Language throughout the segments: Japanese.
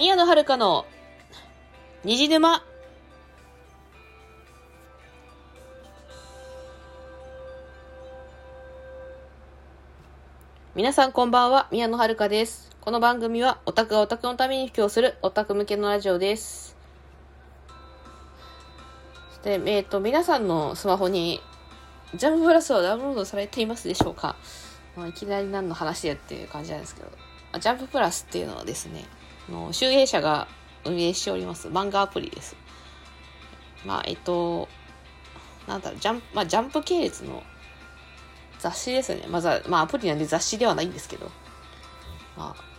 宮野遥の虹沼。皆さんこんばんは、宮野遥です。この番組はオタクがオタクのために布教するオタク向けのラジオです。そして、えっ、と、皆さんのスマホにジャンププラスはダウンロードされていますでしょうか、まあ、いきなり何の話やっていう感じなんですけど、ジャンププラスっていうのはですね、の集英社が運営しております漫画アプリです。まあ、えっと、なんだろう、ジャンプ、まあ、ジャンプ系列の雑誌ですね。まず、まあ、アプリなんで雑誌ではないんですけど、まあ、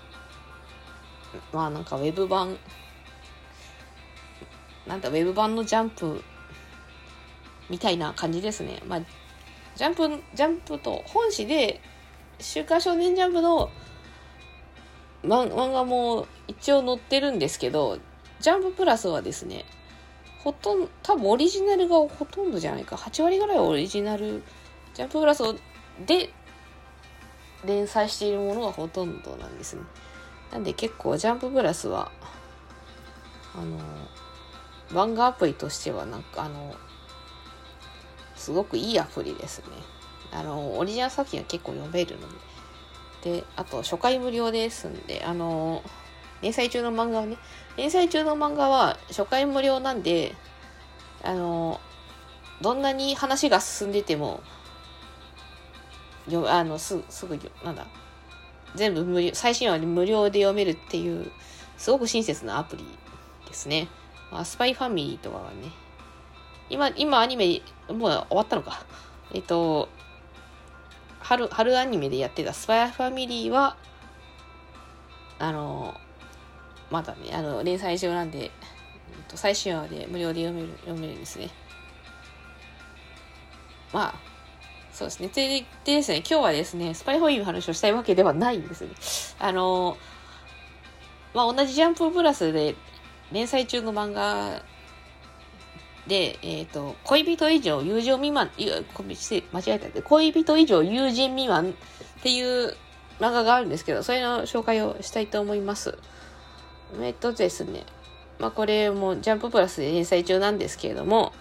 まあ、なんかウェブ版、なんだ、ウェブ版のジャンプみたいな感じですね。まあ、ジャンプ、ジャンプと本誌で、週刊少年ジャンプの漫画も一応載ってるんですけど、ジャンププラスはですね、ほとんど、多分オリジナルがほとんどじゃないか。8割ぐらいオリジナル、ジャンププラスで連載しているものがほとんどなんですね。なんで結構ジャンププラスは、あの、漫画アプリとしてはなんかあの、すごくいいアプリですね。あの、オリジナル作品は結構読めるので。で、あと初回無料ですんで、あの、連載中の漫画はね、連載中の漫画は初回無料なんで、あの、どんなに話が進んでても、よあのすすぐなんだ全部無料最新話で無料で読めるっていうすごく親切なアプリですね、まあ、スパイファミリーとかはね今今アニメもう終わったのか。えっと春春アニメでやってたスパイファミリーはあのまだねあの連載中なんで、えっと、最新話で無料で読める読めるんですねまあそうですね。ででですね、今日はですね、スパイファミリーの話をしたいわけではないんですね。あの、まあ、同じジャンププラスで連載中の漫画で、えっ、と、恋人以上友情未満、いや、間違えた。恋人以上友人未満っていう漫画があるんですけど、それの紹介をしたいと思います。えっとですね、まあ、これもジャンププラスで連載中なんですけれども、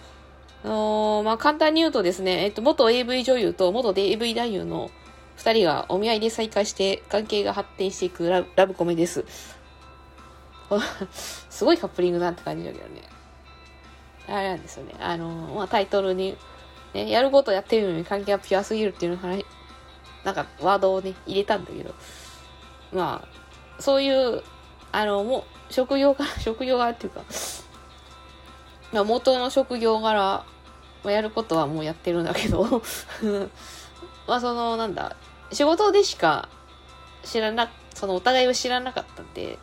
あのまあ、簡単に言うとですね、えっと、元 AV 女優と元 AV 男優の二人がお見合いで再会して関係が発展していくララブコメです。すごいカップリングだって感じだけどね。あれなんですよね。あのまあ、タイトルに、ね、やることやってるのに関係がピュアすぎるっていう話、なんかワードをね、入れたんだけど、まあ、そういう、あの、もう、職業が、職業柄っていうか、まあ、元の職業柄、ま、やることはもうやってるんだけど まあそのなんだ仕事でしか知らなそのお互いを知らなかったんで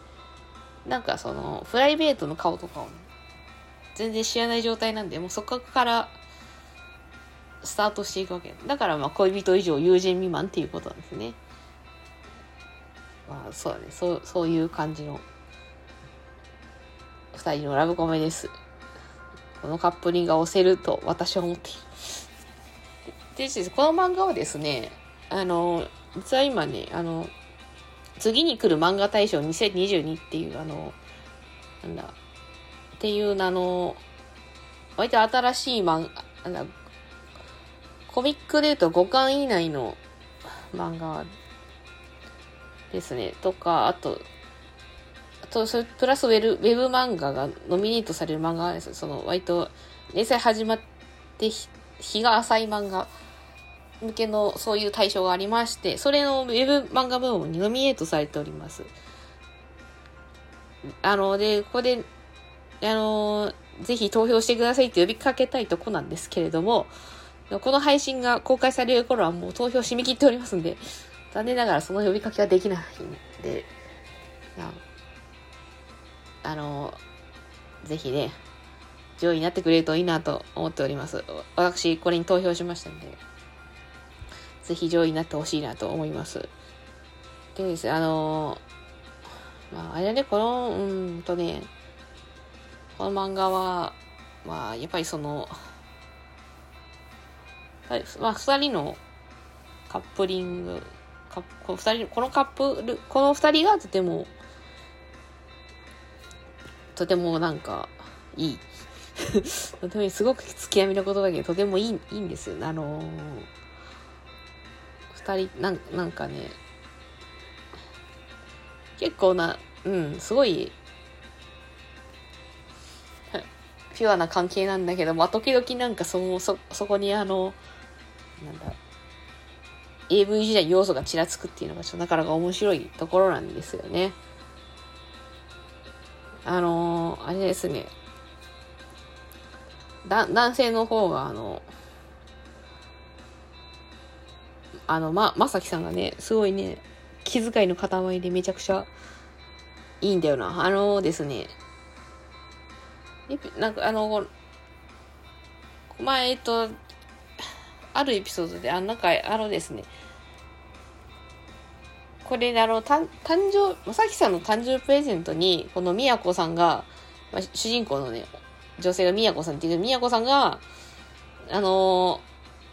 なんかそのプライベートの顔とかを、ね、全然知らない状態なんでもうそこからスタートしていくわけ。だからまあ恋人以上友人未満っていうことなんですね。まあそうだね。そうそういう感じの二人のラブコメです。このカップリングが押せると私は思っている。で、この漫画はですね、あの、実は今ね、あの、次に来る漫画大賞2022っていう、あの、なんだ、っていう、あの、割と新しい漫画、コミックで言うと5巻以内の漫画ですね、とか、あと、あと、それプラスウェルウェブ漫画がノミネートされる漫画です。その、割と、連載始まって日が浅い漫画向けのそういう対象がありまして、それのウェブ漫画部門にノミネートされております。あの、で、ここで、あの、ぜひ投票してくださいって呼びかけたいとこなんですけれども、この配信が公開される頃はもう投票締め切っておりますんで、残念ながらその呼びかけはできないんで、あの、ぜひね、上位になってくれるといいなと思っております。私、これに投票しましたんで、ぜひ上位になってほしいなと思います。でですね、あの、まあ、あれね、この、うんとね、この漫画は、まあ、やっぱりその、まあ、二人のカップリング、カこの二人、このカップル、この二人がとても、とてもなんか、いい。とてもすごく月闇のことだけど、とてもいい、いいんですよ。あのー、二人、なんなんかね、結構な、うん、すごい、ピュアな関係なんだけど、まあ、時々なんかそ、そ、そこにあの、なんだ、AV 時代要素がちらつくっていうのがちょっとなかなか面白いところなんですよね。あのー、あれですね。だ、男性の方があの、あの、ま、まさきさんがね、すごいね、気遣いの塊でめちゃくちゃいいんだよな。あのー、ですね、なんかあの、前、えっと、あるエピソードで、あなんか、あのですね、これ、あの、誕生、まさきさんの誕生プレゼントに、このみやこさんが、まあ、主人公のね、女性がみやこさんっていう、みやこさんが、あの、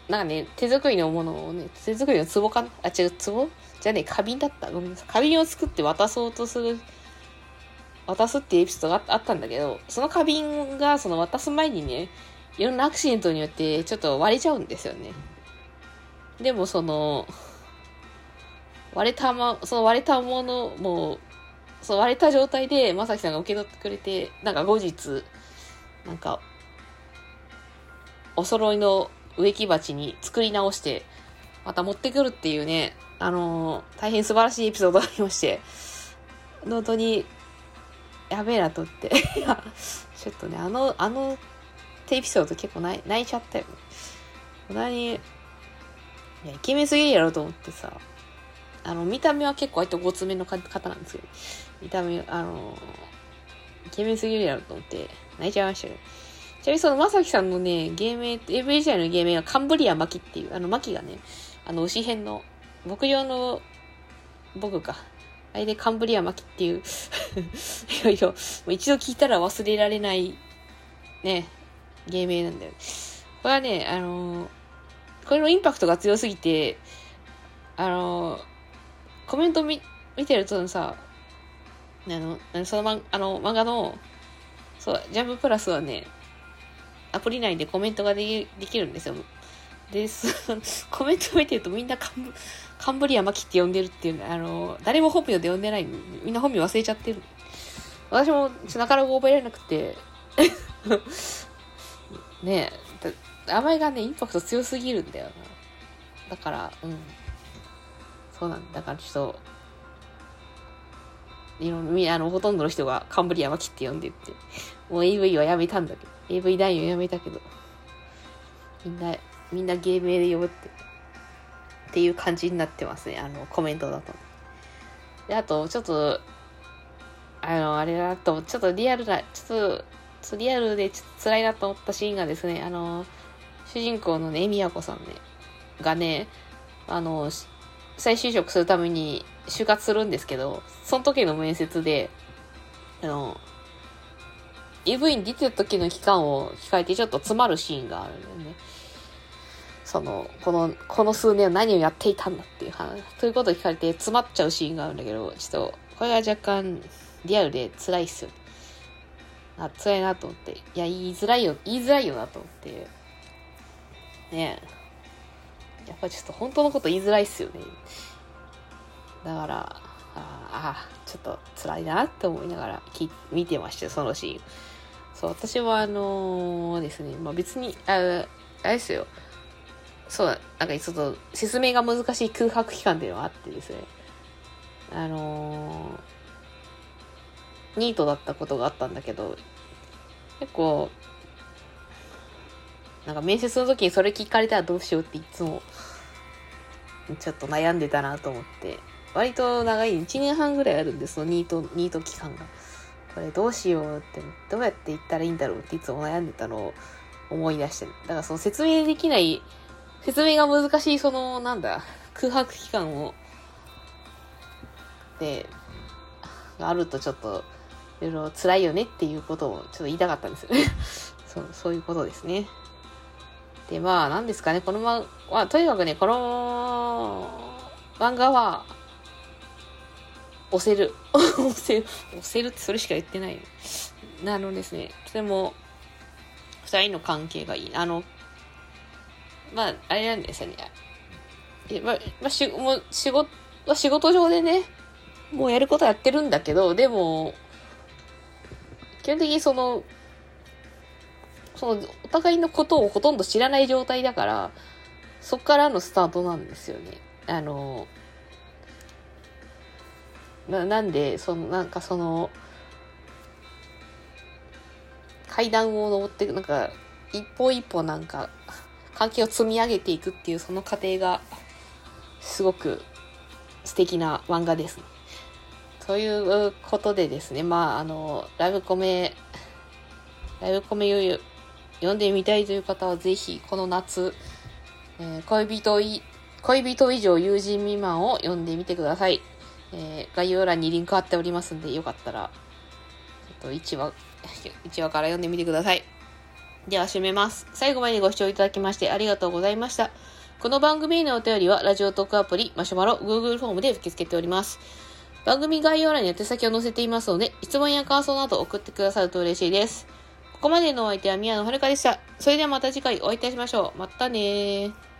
なんかね、手作りのものをね、手作りの壺かな？あ、違う、壺？じゃね花瓶だった。ごめんなさい。花瓶を作って渡そうとする、渡すっていうエピソードがあったんだけど、その花瓶がその渡す前にね、いろんなアクシデントによってちょっと割れちゃうんですよね。でもその、割れたま、その割れたものも、その割れた状態で、まさきさんが受け取ってくれて、なんか後日、なんか、お揃いの植木鉢に作り直して、また持ってくるっていうね、あのー、大変素晴らしいエピソードがありまして、本当に、やべえなとって。いや、ちょっとね、あの、あのエピソード結構泣いちゃったよね。無駄に、いや、イケメンすぎるやろと思ってさ、あの、見た目は結構割とごつめの方なんですけど、見た目、あの、イケメンすぎるやろと思って泣いちゃいましたよ。ちなみにそのまさきさんのね、芸名、AV 時代の芸名はカンブリアマキっていう、あの、マキがね、あの、牛編の、牧場の、僕か。あれでカンブリアマキっていう いろいろ、一度聞いたら忘れられない、ね、芸名なんだよ。これはね、あのこれのインパクトが強すぎて、あのコメント見、てるとさ、あの、そのま、あの、漫画の、そう、ジャンププラスはね、アプリ内でコメントができるんですよ。です、コメント見てるとみんなカンブカンブリアマキって呼んでるっていう、あの、誰も本名で呼んでない。みんな本名忘れちゃってる。私もなかなか覚えられなくて、ねえ、名前がね、インパクト強すぎるんだよな。だから、うん。そうなんだ。だからちょっと、いろみあの、ほとんどの人がカンブリアマキって呼んでって、もう AV はやめたんだけど、AV 男優やめたけど、みんな、みんな芸名で呼ぶって、っていう感じになってますね、あの、コメントだと。で、あと、ちょっと、あの、あれだと、ちょっとリアルな、ちょっと、リアルでちょっと辛いなと思ったシーンがですね、あの、主人公のね、みやこさんね、がね、あの、再就職するために就活するんですけど、その時の面接で、あの、EV に出てる時の期間を控えてちょっと詰まるシーンがあるんだよね。その、この、この数年は何をやっていたんだっていう話、ということを聞かれて詰まっちゃうシーンがあるんだけど、ちょっと、これが若干リアルで辛いっすよ。あ、辛いなと思って。いや、言いづらいよ、言いづらいよなと思って。ねやっぱりちょっと本当のこと言いづらいっすよね。だから、ああ、ちょっと辛いなって思いながらき見てました、そのシーン。そう、私はあのー、ですね、まあ別に、あ、あれですよ。そう、なんかちょっと説明が難しい空白期間っていうのがあってですね。あのー、ニートだったことがあったんだけど、結構、なんか面接の時にそれ聞かれたらどうしようっていつも、ちょっと悩んでたなと思って。割と長い、1年半ぐらいあるんです、そのニート、ニート期間が。これどうしようって、どうやって言ったらいいんだろうっていつも悩んでたのを思い出してる。だからその説明できない、説明が難しいその、なんだ、空白期間を、で、があるとちょっと、いろいろ辛いよねっていうことをちょっと言いたかったんですよね。そう、そういうことですね。で、まあ、何ですかね、このま、まあ、とにかくね、この漫画は、押せる。押せる。押せるってそれしか言ってない。なのですね、とても、二人の関係がいい。あの、まあ、あれなんですよね。えまあ、まあ、し、もう、仕事、まあ、仕事上でね、もうやることやってるんだけど、でも、基本的にその、その、お互いのことをほとんど知らない状態だから、そっからのスタートなんですよね。あの、な、なんで、その、なんかその、階段を登って、なんか、一歩一歩なんか、関係を積み上げていくっていうその過程が、すごく素敵な漫画です。ということでですね、まあ、あの、ラブコメ、ラブコメを読んでみたいという方はぜひ、この夏、えー、恋人い、恋人以上友人未満を読んでみてください。えー、概要欄にリンク貼っておりますんで、よかったら、えっと、1話、1話から読んでみてください。では、締めます。最後までご視聴いただきましてありがとうございました。この番組へのお便りは、ラジオトークアプリ、マシュマロ、Google フォームで受け付けております。番組概要欄に宛先を載せていますので、質問や感想など送ってくださると嬉しいです。ここまでのお相手は宮野遥でした。それではまた次回お会いいたしましょう。またねー。